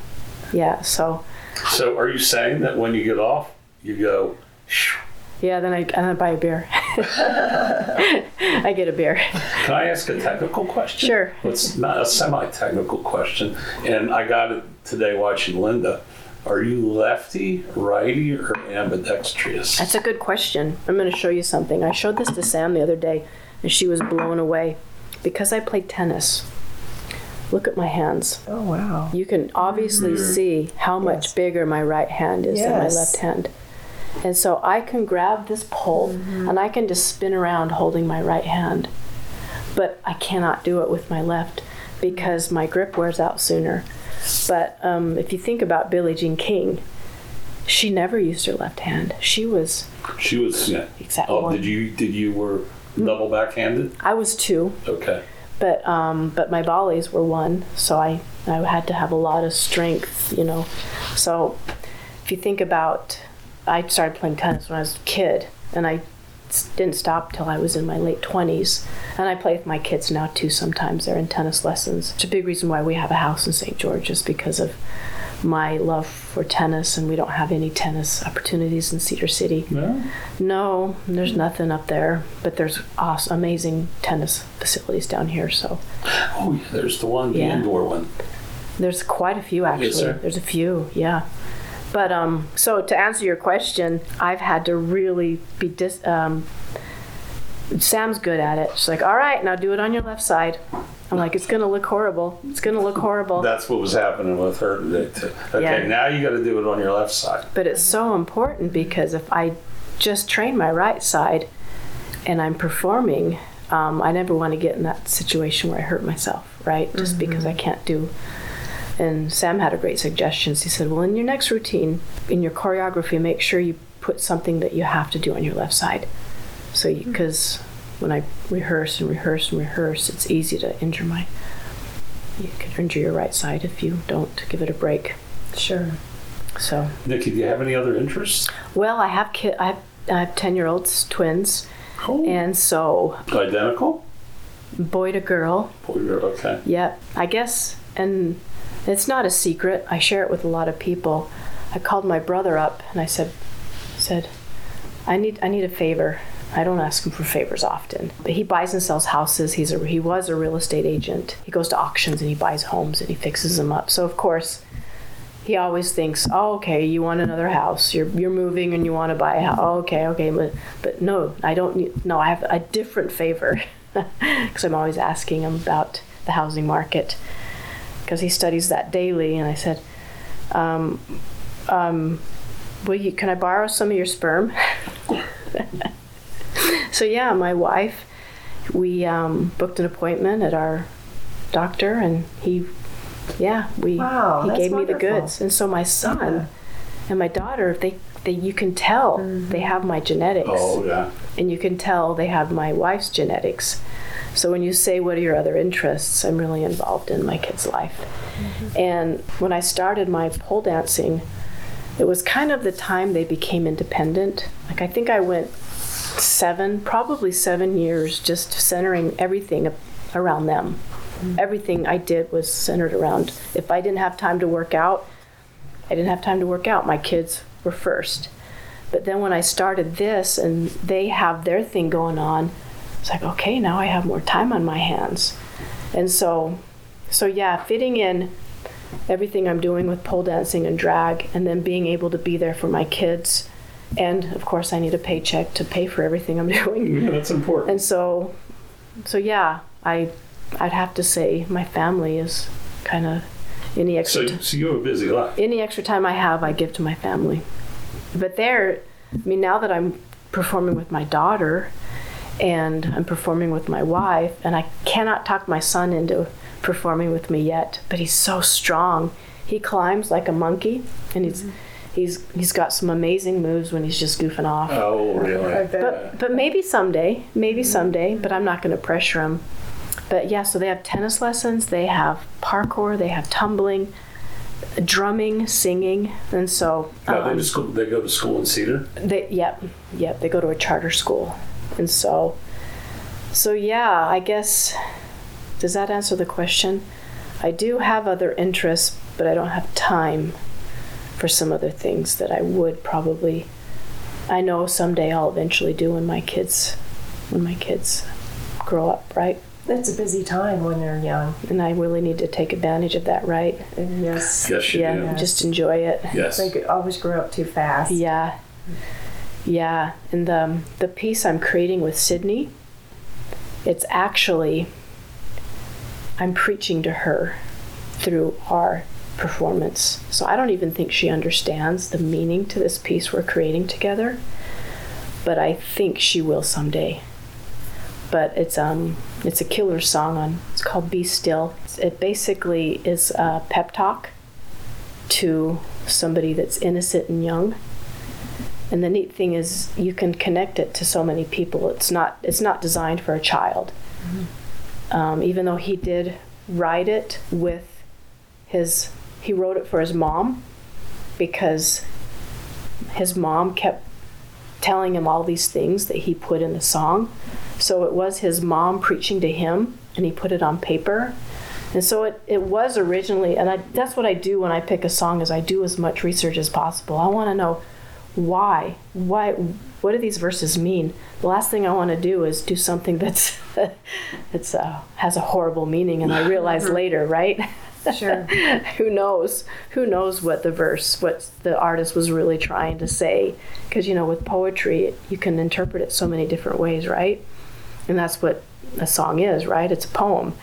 yeah. So So are you saying that when you get off, you go, "Phew." Yeah, then I and I buy a beer. I get a beer. can I ask a technical question? Sure. It's not a semi-technical question, and I got it today watching Linda. Are you lefty, righty, or ambidextrous? That's a good question. I'm going to show you something. I showed this to Sam the other day, and she was blown away. Because I play tennis, look at my hands. Oh wow. You can obviously mm-hmm. see how much Yes. bigger my right hand is than my left hand. And so I can grab this pole and I can just spin around holding my right hand. But I cannot do it with my left because my grip wears out sooner. But um, if you think about Billie Jean King, she never used her left hand. She was She was. Yeah. Exactly. Oh, did you did you were double backhanded? I was two, Okay. but um, but my volleys were one, so I I had to have a lot of strength, you know. So if you think about, I started playing tennis when I was a kid, and I didn't stop till I was in my late twenties. And I play with my kids now too. Sometimes they're in tennis lessons. It's a big reason why we have a house in St. George, is because of my love for tennis, and we don't have any tennis opportunities in Cedar City. No. No, there's nothing up there, but there's awesome, amazing tennis facilities down here. So Oh, yeah. There's the one, the Yeah. indoor one. there's quite a few actually. there? There's a few, yeah. But um, so to answer your question, I've had to really be dis. Um, Sam's good at it. She's like, "All right, now do it on your left side." I'm like, "It's gonna look horrible. It's gonna look horrible." That's what was happening with her today too. Okay, Yeah. now you got to do it on your left side. But it's so important because if I just train my right side and I'm performing, um, I never want to get in that situation where I hurt myself, right? Just because I can't do. And Sam had a great suggestion. He said, Well, in your next routine, in your choreography, make sure you put something that you have to do on your left side. So, because hmm. when I rehearse and rehearse and rehearse, it's easy to injure my. You could injure your right side if you don't give it a break. Sure. So. Nicky, do you have any other interests? Well, I have kid. I have, I have ten year olds, twins, Oh. and so Identical? boy to girl. Boy, you're okay. Yep. I guess, and it's not a secret. I share it with a lot of people. I called my brother up and I said, said, I need I need a favor. I don't ask him for favors often, but he buys and sells houses. He's a he was a real estate agent. He goes to auctions and he buys homes and he fixes them up. So of course, he always thinks, "Oh, okay, you want another house. You're you're moving and you want to buy a house. Oh, okay, okay, but but no, I don't need. No, I have a different favor because I'm always asking him about the housing market because he studies that daily. And I said, um, um, "Will you? Can I borrow some of your sperm?" so yeah, my wife, we um, booked an appointment at our doctor, and he, yeah, we Wow, he that's gave me the goods, and so my son Yeah. and my daughter, they. They, you can tell they have my genetics Oh, yeah. and you can tell they have my wife's genetics. So when you say, What are your other interests? I'm really involved in my kid's life. Mm-hmm. And when I started my pole dancing, it was kind of the time they became independent. Like, I think I went seven, probably seven years just centering everything around them. Mm-hmm. Everything I did was centered around if I didn't have time to work out, I didn't have time to work out. My kids were first. But then when I started this and they have their thing going on, it's like, okay, now I have more time on my hands. And so, so yeah, fitting in everything I'm doing with pole dancing and drag, and then being able to be there for my kids. And of course, I need a paycheck to pay for everything I'm doing. Yeah, that's important. And so, so yeah, I, I'd have to say my family is kind of any extra. So, so you have a busy life. any extra time I have, I give to my family. But there, I mean, now that I'm performing with my daughter and I'm performing with my wife, and I cannot talk my son into performing with me yet, but he's so strong. He climbs like a monkey, and he's he's he's got some amazing moves when he's just goofing off. Oh, really? But but maybe someday, maybe someday. But I'm not going to pressure him. But yeah, so they have tennis lessons, they have parkour, they have tumbling, drumming, singing, and so Now, they, um, to school, they go to school in Cedar? they yep yep they go to a charter school, and so so yeah, I guess does that answer the question? I do have other interests, but I don't have time for some other things that I would probably. I know someday I'll eventually do when my kids when my kids grow up, right? It's a busy time when they're young. And I really need to take advantage of that, right? And yes, Yes, you yeah, do. just enjoy it. Yes. they could always grow up too fast. Yeah. Yeah. And the, the piece I'm creating with Sydney, it's actually, I'm preaching to her through our performance. So I don't even think she understands the meaning to this piece we're creating together, but I think she will someday. But it's um it's a killer song on it's called Be Still. It basically is a pep talk to somebody that's innocent and young. And the neat thing is you can connect it to so many people. It's not it's not designed for a child. Um, even though he did write it with his he wrote it for his mom because his mom kept telling him all these things that he put in the song. So it was his mom preaching to him and he put it on paper. And so it, it was originally, and I, that's what I do when I pick a song is I do as much research as possible. I want to know why, why, what do these verses mean? The last thing I want to do is do something that's, that's uh, has a horrible meaning, and I realize later, right? Sure. who knows? Who knows what the verse, what the artist was really trying to say? Because you know, with poetry, you can interpret it so many different ways, right? And that's what a song is, right? It's a poem.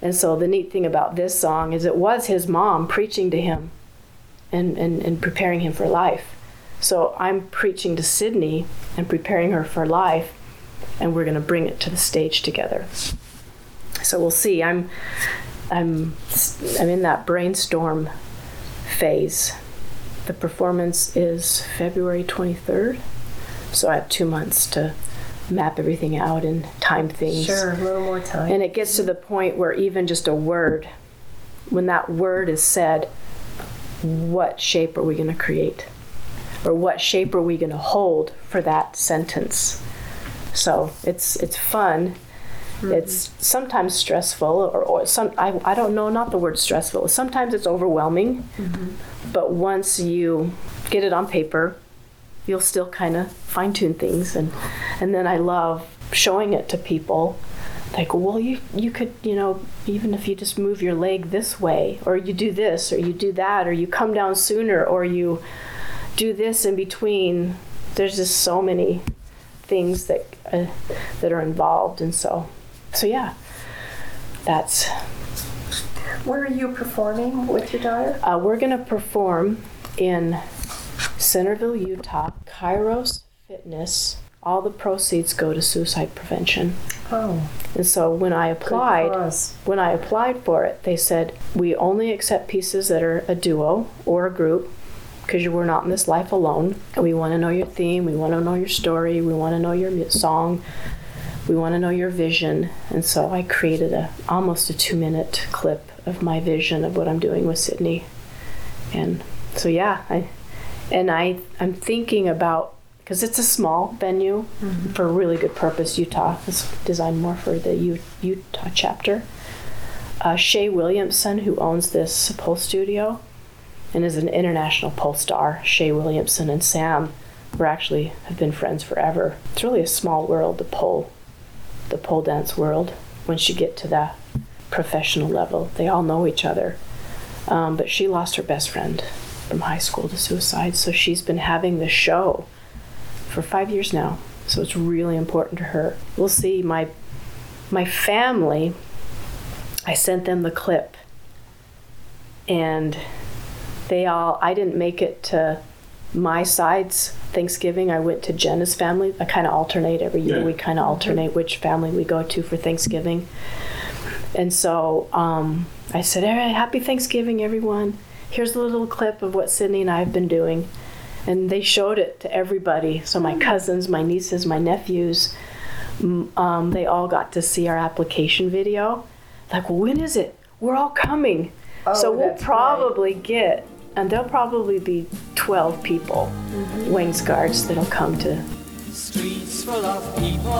And so the neat thing about this song is it was his mom preaching to him and, and, and preparing him for life. So I'm preaching to Sydney and preparing her for life, and we're going to bring it to the stage together. So we'll see. I'm I'm I'm in that brainstorm phase. The performance is February 23rd, so I have two months to map everything out and time things. Sure, a little more time. And it gets to the point where even just a word, when that word is said, what shape are we going to create? Or what shape are we going to hold for that sentence? So it's it's fun. Mm-hmm. It's sometimes stressful, or, or some I, I don't know, not the word stressful. Sometimes it's overwhelming, mm-hmm. but once you get it on paper, you'll still kind of fine tune things, and and then I love showing it to people. Like, well, you you could, you know, even if you just move your leg this way, or you do this, or you do that, or you come down sooner, or you do this in between. There's just so many things that uh, that are involved, and so so yeah, that's Where are you performing with your daughter? uh, we're gonna perform in Centerville, Utah, Kairos Fitness. All the proceeds go to suicide prevention. Oh, And so when I applied, when I applied for it, they said we only accept pieces that are a duo or a group because you were not in this life alone. We want to know your theme. We want to know your story. We want to know your song. We want to know your vision. And so I created a almost a two minute clip of my vision of what I'm doing with Sydney. And so yeah, I and I I'm thinking about because it's a small venue for a really good purpose. Utah is designed more for the U- Utah chapter. Uh, Shay Williamson, who owns this pole studio and is an international pole star, Shay Williamson and Sam were actually have been friends forever. It's really a small world, the pole, the pole dance world. Once you get to the professional level, they all know each other. Um, but she lost her best friend from high school to suicide, so she's been having the show for five years now. So it's really important to her. We'll see. My my family, I sent them the clip, and they all. I didn't make it to my side's Thanksgiving. I went to Jenna's family. I kind of alternate every year. Yeah. We kind of alternate which family we go to for Thanksgiving. And so um, I said, "All right, happy Thanksgiving, everyone. Here's a little clip of what Sydney and I have been doing. And they showed it to everybody. So my cousins, my nieces, my nephews, um, they all got to see our application video. Like, well, when is it? We're all coming. so Oh, we'll that's probably get, and there'll probably be 12 people, mm-hmm. Wangsgards, that'll come to Streets full of people,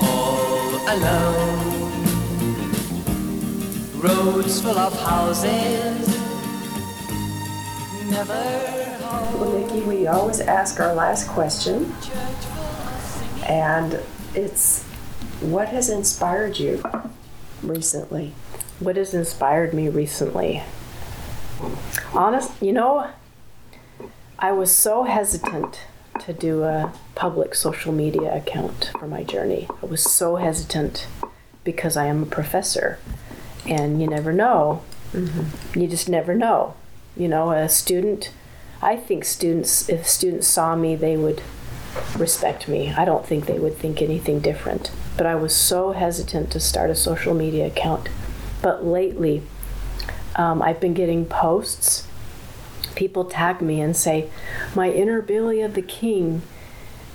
all alone. Roads full of houses, never home. Well, Nicky, we always ask our last question, and it's what has inspired you recently? What has inspired me recently. Honest, you know, I was so hesitant to do a public social media account for my journey. I was so hesitant because I am a professor and you never know. Mm-hmm. You just never know. You know, a student, I think students, if students saw me, they would respect me. I don't think they would think anything different. But I was so hesitant to start a social media account. But lately, um, I've been getting posts. People tag me and say, My inner Billy of the King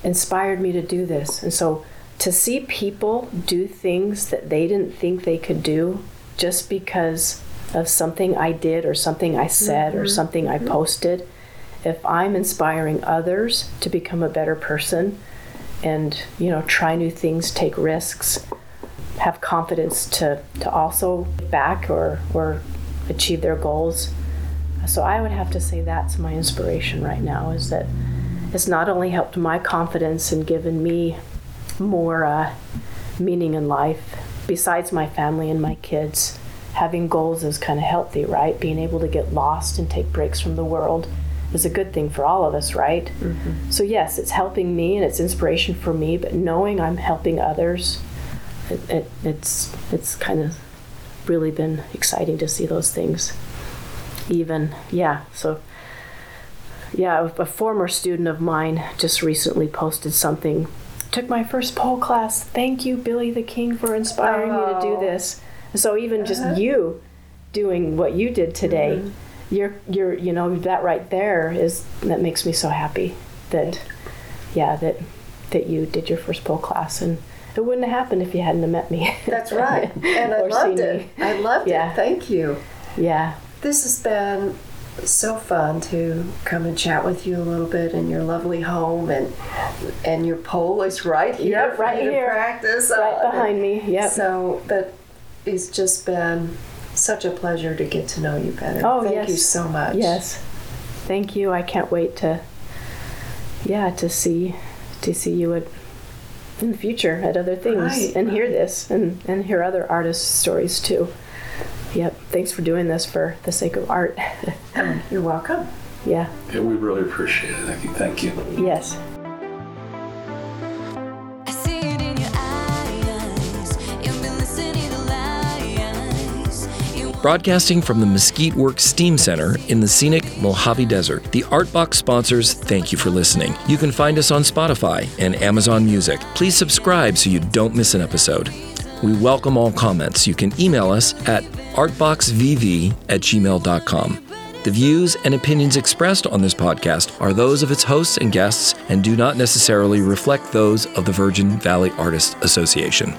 inspired me to do this. And so to see people do things that they didn't think they could do just because of something I did or something I said or something I posted, if I'm inspiring others to become a better person and, you know, try new things, take risks, have confidence to, to also back or, or achieve their goals. So I would have to say that's my inspiration right now is that it's not only helped my confidence and given me more uh, meaning in life, besides my family and my kids, having goals is kind of healthy, right? Being able to get lost and take breaks from the world is a good thing for all of us, right? So, yes, it's helping me and it's inspiration for me, but knowing I'm helping others, it, it, it's, it's kind of really been exciting to see those things. Even, yeah, so yeah, a former student of mine just recently posted something. Took my first pole class. Thank you, Billy the King, for inspiring me to do Oh. this. So even just uh-huh. you doing what you did today, mm-hmm. you're you're you know that right there is that makes me so happy that yeah that that you did your first pole class and it wouldn't have happened if you hadn't have met me. That's right. And I loved it. me. I loved Yeah. it. Thank you. Yeah. This has been so fun to come and chat with you a little bit in your lovely home, and and your pole is right here, Yep, right here. practice Right on. behind me. Yep. So, but it's just been such a pleasure to get to know you better. Oh, Thank yes. you so much. Yes. Thank you. I can't wait to yeah, to see to see you at in the future at other things Right, and hear this and and hear other artists' stories too. Yep. Thanks for doing this for the sake of art. Oh, you're welcome. yeah. Yeah, we really appreciate it. Thank you. Thank you. Yes. Broadcasting from the Mesquite Works Steam Center in the scenic Mojave Desert, the Artbox sponsors thank you for listening. You can find us on Spotify and Amazon Music. Please subscribe so you don't miss an episode. We welcome all comments. You can email us at artboxvv at gmail.com. The views and opinions expressed on this podcast are those of its hosts and guests and do not necessarily reflect those of the Virgin Valley Artists Association.